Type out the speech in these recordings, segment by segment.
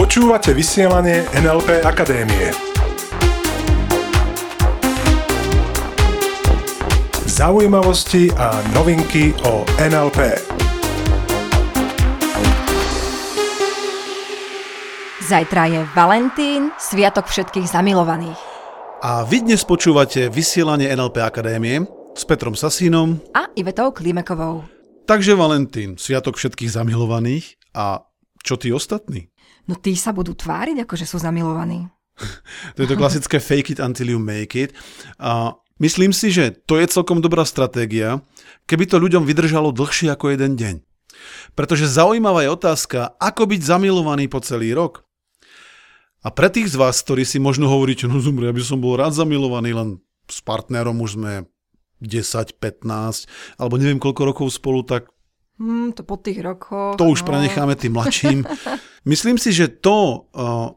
Počúvate vysielanie NLP Akadémie. Zaujímavosti a novinky o NLP. Zajtra je Valentín, sviatok všetkých zamilovaných. A vy dnes počúvate vysielanie NLP Akadémie s Petrom Sasínom. A Ivetou Klimekovou. Takže Valentín, sviatok všetkých zamilovaných. A čo tí ostatní? No tí sa budú tváriť, ako že sú zamilovaní. to je to klasické fake it until you make it. A myslím si, že to je celkom dobrá stratégia, keby to ľuďom vydržalo dlhšie ako jeden deň. Pretože zaujímavá je otázka, ako byť zamilovaný po celý rok. A pre tých z vás, ktorí si možno hovoríte, no zumri, aby som bol rád zamilovaný, len s partnerom už sme 10, 15, alebo neviem koľko rokov spolu, tak Hmm, to po tých rokoch. To už no. prenecháme tým mladším. Myslím si, že to,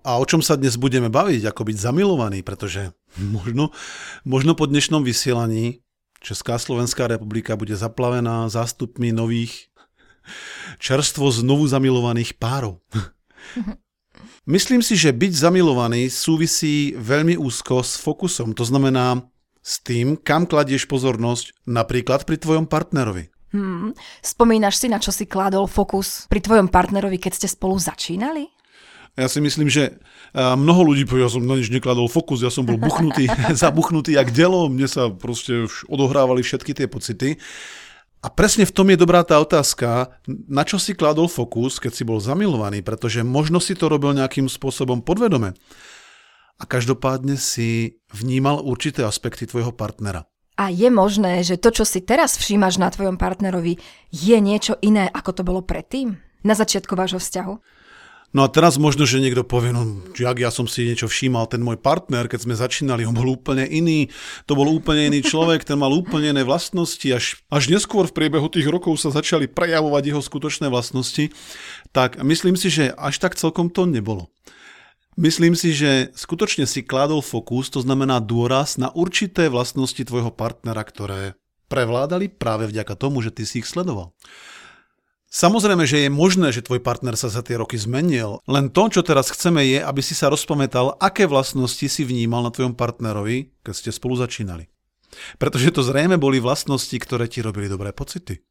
a o čom sa dnes budeme baviť, ako byť zamilovaný, pretože možno, možno po dnešnom vysielaní Česká Slovenská republika bude zaplavená zástupmi nových čerstvo znovu zamilovaných párov. Myslím si, že byť zamilovaný súvisí veľmi úzko s fokusom, to znamená s tým, kam kladieš pozornosť napríklad pri tvojom partnerovi. Hmm. Spomínaš si, na čo si kládol fokus pri tvojom partnerovi, keď ste spolu začínali? Ja si myslím, že mnoho ľudí povie, ja som na nič nekladol fokus, ja som bol buchnutý, zabuchnutý jak delo, mne sa proste odohrávali všetky tie pocity. A presne v tom je dobrá tá otázka, na čo si kladol fokus, keď si bol zamilovaný, pretože možno si to robil nejakým spôsobom podvedome. A každopádne si vnímal určité aspekty tvojho partnera. A je možné, že to, čo si teraz všímaš na tvojom partnerovi, je niečo iné, ako to bolo predtým? Na začiatku vášho vzťahu? No a teraz možno, že niekto povie, no jak ja som si niečo všímal, ten môj partner, keď sme začínali, on bol úplne iný, to bol úplne iný človek, ten mal úplne iné vlastnosti, až, až neskôr v priebehu tých rokov sa začali prejavovať jeho skutočné vlastnosti, tak myslím si, že až tak celkom to nebolo. Myslím si, že skutočne si kládol fokus, to znamená dôraz na určité vlastnosti tvojho partnera, ktoré prevládali práve vďaka tomu, že ty si ich sledoval. Samozrejme, že je možné, že tvoj partner sa za tie roky zmenil, len to, čo teraz chceme je, aby si sa rozpamätal, aké vlastnosti si vnímal na tvojom partnerovi, keď ste spolu začínali. Pretože to zrejme boli vlastnosti, ktoré ti robili dobré pocity.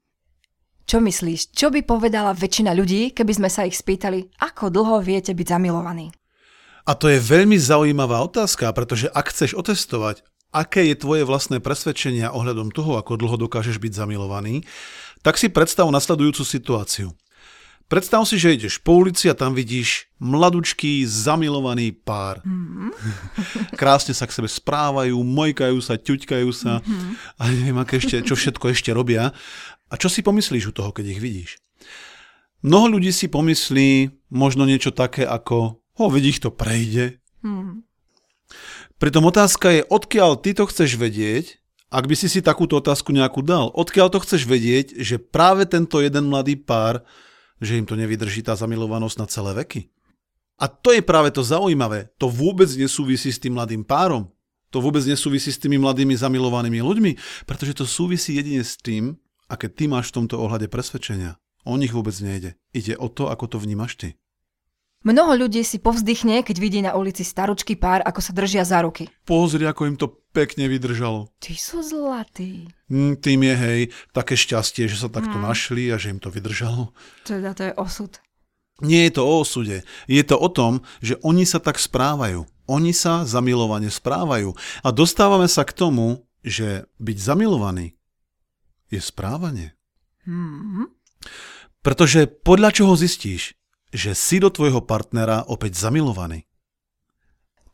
Čo myslíš, čo by povedala väčšina ľudí, keby sme sa ich spýtali, ako dlho viete byť zamilovaní? A to je veľmi zaujímavá otázka, pretože ak chceš otestovať, aké je tvoje vlastné presvedčenia ohľadom toho, ako dlho dokážeš byť zamilovaný, tak si predstav nasledujúcu situáciu. Predstav si, že ideš po ulici a tam vidíš mladučký, zamilovaný pár. Mm-hmm. Krásne sa k sebe správajú, mojkajú sa, ťuťkajú sa mm-hmm. a neviem, aké ešte, čo všetko ešte robia. A čo si pomyslíš u toho, keď ich vidíš? Mnoho ľudí si pomyslí možno niečo také ako, ho, vidíš, to prejde. Mm. Pritom otázka je, odkiaľ ty to chceš vedieť ak by si si takúto otázku nejakú dal, odkiaľ to chceš vedieť, že práve tento jeden mladý pár, že im to nevydrží tá zamilovanosť na celé veky? A to je práve to zaujímavé. To vôbec nesúvisí s tým mladým párom. To vôbec nesúvisí s tými mladými zamilovanými ľuďmi, pretože to súvisí jedine s tým, aké ty máš v tomto ohľade presvedčenia. O nich vôbec nejde. Ide o to, ako to vnímaš ty. Mnoho ľudí si povzdychne, keď vidí na ulici staručký pár, ako sa držia za ruky. Pozri, ako im to pekne vydržalo. Ty sú zlatý. Mm, tým je, hej, také šťastie, že sa takto mm. našli a že im to vydržalo. Teda to je osud. Nie je to o osude. Je to o tom, že oni sa tak správajú. Oni sa zamilovane správajú. A dostávame sa k tomu, že byť zamilovaný je správanie. Mm-hmm. Pretože podľa čoho zistíš, že si do tvojho partnera opäť zamilovaný?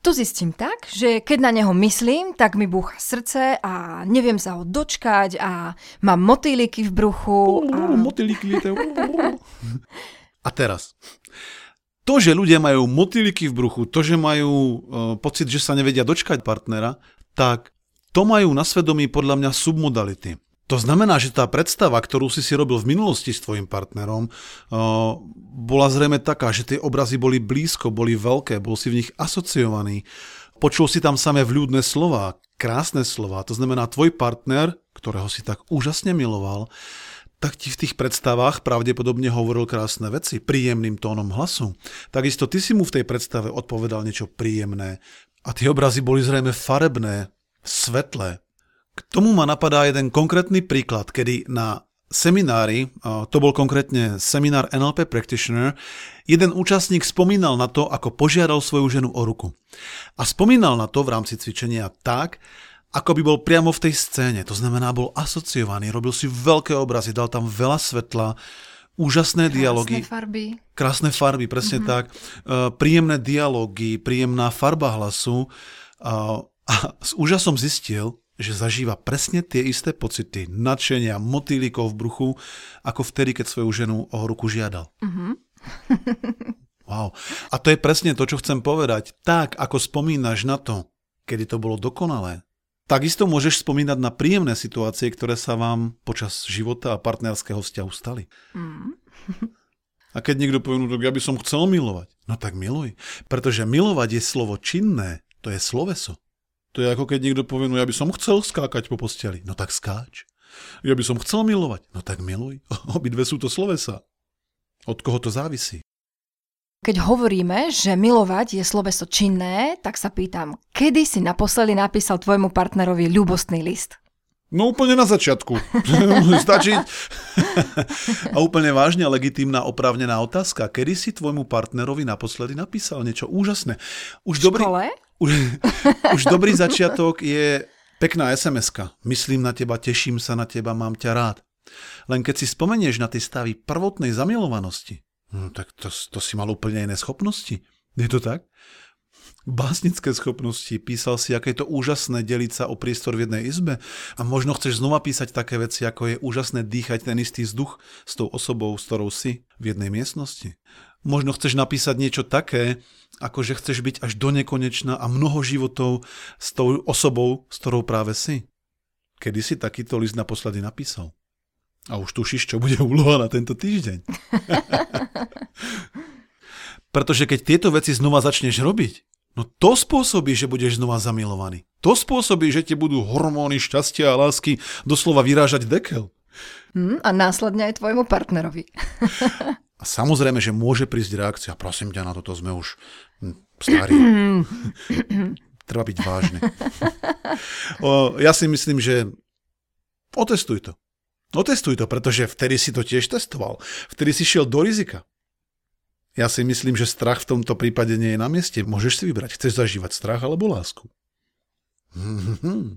To zistím tak, že keď na neho myslím, tak mi búcha srdce a neviem sa ho dočkať a mám motýliky v bruchu. A... Motýliky A teraz. To, že ľudia majú motýliky v bruchu, to, že majú uh, pocit, že sa nevedia dočkať partnera, tak to majú na svedomí podľa mňa submodality. To znamená, že tá predstava, ktorú si si robil v minulosti s tvojim partnerom, bola zrejme taká, že tie obrazy boli blízko, boli veľké, bol si v nich asociovaný. Počul si tam samé vľúdne slova, krásne slova. To znamená, tvoj partner, ktorého si tak úžasne miloval, tak ti v tých predstavách pravdepodobne hovoril krásne veci, príjemným tónom hlasu. Takisto ty si mu v tej predstave odpovedal niečo príjemné. A tie obrazy boli zrejme farebné, svetlé. K tomu ma napadá jeden konkrétny príklad, kedy na seminári, to bol konkrétne seminár NLP Practitioner, jeden účastník spomínal na to, ako požiadal svoju ženu o ruku. A spomínal na to v rámci cvičenia tak, ako by bol priamo v tej scéne. To znamená, bol asociovaný, robil si veľké obrazy, dal tam veľa svetla, úžasné Krásne dialógy. farby. Krásne farby, presne mm-hmm. tak. Uh, príjemné dialógy, príjemná farba hlasu. A s úžasom zistil, že zažíva presne tie isté pocity, nadšenia, motýlikov v bruchu, ako vtedy, keď svoju ženu o ruku žiadal. Mm-hmm. wow. A to je presne to, čo chcem povedať. Tak, ako spomínaš na to, kedy to bolo dokonalé, Takisto môžeš spomínať na príjemné situácie, ktoré sa vám počas života a partnerského vzťahu stali. Mm. A keď niekto povie, no tak ja by som chcel milovať, no tak miluj. Pretože milovať je slovo činné, to je sloveso. To je ako keď niekto povie, no ja by som chcel skákať po posteli, no tak skáč. Ja by som chcel milovať, no tak miluj. Obidve sú to slovesa. Od koho to závisí? Keď hovoríme, že milovať je sloveso činné, tak sa pýtam, kedy si naposledy napísal tvojmu partnerovi ľubostný list? No úplne na začiatku. Stačí. a úplne vážne legitímna oprávnená otázka. Kedy si tvojmu partnerovi naposledy napísal niečo úžasné? Už v dobrý, škole? Už, už dobrý začiatok je pekná sms Myslím na teba, teším sa na teba, mám ťa rád. Len keď si spomenieš na tie stavy prvotnej zamilovanosti, No, tak to, to si mal úplne iné schopnosti. Je to tak? Básnické schopnosti, písal si, aké je to úžasné deliť sa o priestor v jednej izbe a možno chceš znova písať také veci, ako je úžasné dýchať ten istý vzduch s tou osobou, s ktorou si v jednej miestnosti. Možno chceš napísať niečo také, ako že chceš byť až do nekonečna a mnoho životov s tou osobou, s ktorou práve si. Kedy si takýto list naposledy napísal? A už tušíš, čo bude úloha na tento týždeň. Pretože keď tieto veci znova začneš robiť, no to spôsobí, že budeš znova zamilovaný. To spôsobí, že ti budú hormóny šťastia a lásky doslova vyrážať dekel. Mm, a následne aj tvojmu partnerovi. a samozrejme, že môže prísť reakcia. Prosím ťa, na toto sme už hm, starí. Treba byť vážny. o, ja si myslím, že otestuj to. Otestuj to, pretože vtedy si to tiež testoval. Vtedy si šiel do rizika. Ja si myslím, že strach v tomto prípade nie je na mieste. Môžeš si vybrať, chceš zažívať strach alebo lásku.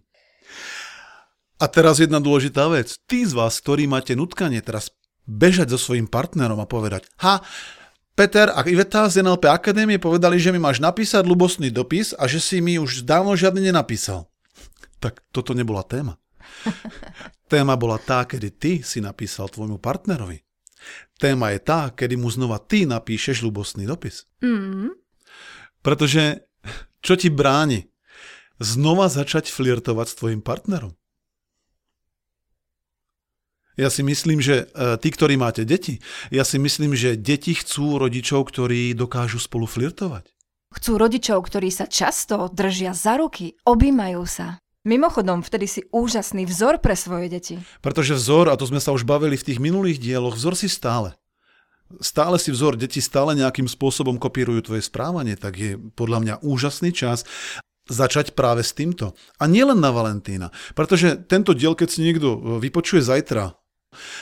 A teraz jedna dôležitá vec. Tí z vás, ktorí máte nutkanie teraz bežať so svojím partnerom a povedať, ha, Peter a Iveta z NLP Akadémie povedali, že mi máš napísať ľubostný dopis a že si mi už dávno žiadny nenapísal. Tak toto nebola téma. Téma bola tá, kedy ty si napísal tvojmu partnerovi. Téma je tá, kedy mu znova ty napíšeš ľubostný dopis. Mm. Pretože čo ti bráni znova začať flirtovať s tvojim partnerom? Ja si myslím, že e, tí, ktorí máte deti, ja si myslím, že deti chcú rodičov, ktorí dokážu spolu flirtovať. Chcú rodičov, ktorí sa často držia za ruky, objímajú sa. Mimochodom, vtedy si úžasný vzor pre svoje deti. Pretože vzor, a to sme sa už bavili v tých minulých dieloch, vzor si stále. Stále si vzor, deti stále nejakým spôsobom kopírujú tvoje správanie, tak je podľa mňa úžasný čas začať práve s týmto. A nielen na Valentína, pretože tento diel, keď si niekto vypočuje zajtra,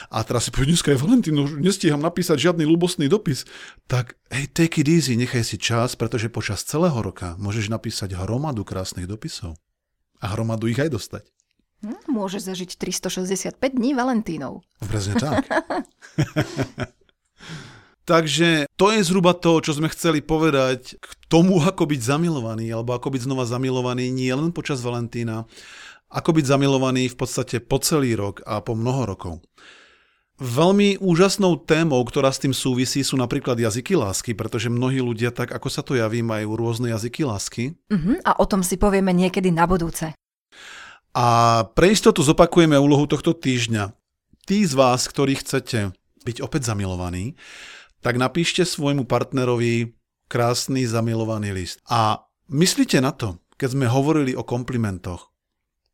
a teraz si povie, dneska je Valentín, už nestíham napísať žiadny ľubostný dopis, tak hej, take it easy, nechaj si čas, pretože počas celého roka môžeš napísať hromadu krásnych dopisov a hromadu ich aj dostať. Hm, môže zažiť 365 dní Valentínov. Presne tak. Takže to je zhruba to, čo sme chceli povedať k tomu, ako byť zamilovaný, alebo ako byť znova zamilovaný nie len počas Valentína, ako byť zamilovaný v podstate po celý rok a po mnoho rokov. Veľmi úžasnou témou, ktorá s tým súvisí, sú napríklad jazyky lásky, pretože mnohí ľudia, tak ako sa to javí, majú rôzne jazyky lásky. Uh-huh, a o tom si povieme niekedy na budúce. A pre istotu zopakujeme úlohu tohto týždňa. Tí z vás, ktorí chcete byť opäť zamilovaní, tak napíšte svojmu partnerovi krásny zamilovaný list. A myslíte na to, keď sme hovorili o komplimentoch.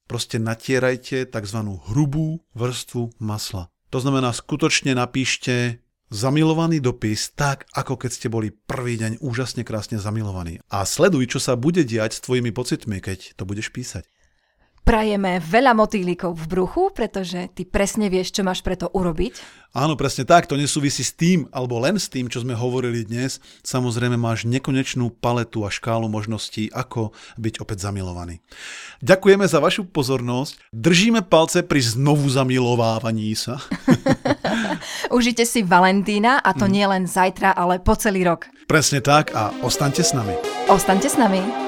Proste natierajte tzv. hrubú vrstvu masla To znamená, skutočne napíšte zamilovaný dopis tak, ako keď ste boli prvý deň úžasne krásne zamilovaní. A sleduj, čo sa bude diať s tvojimi pocitmi, keď to budeš písať. Prajeme veľa motýlikov v bruchu, pretože ty presne vieš, čo máš preto urobiť. Áno, presne tak. To nesúvisí s tým, alebo len s tým, čo sme hovorili dnes. Samozrejme máš nekonečnú paletu a škálu možností, ako byť opäť zamilovaný. Ďakujeme za vašu pozornosť. Držíme palce pri znovu zamilovávaní sa. Užite si Valentína a to mm. nie len zajtra, ale po celý rok. Presne tak a ostaňte s nami. Ostaňte s nami.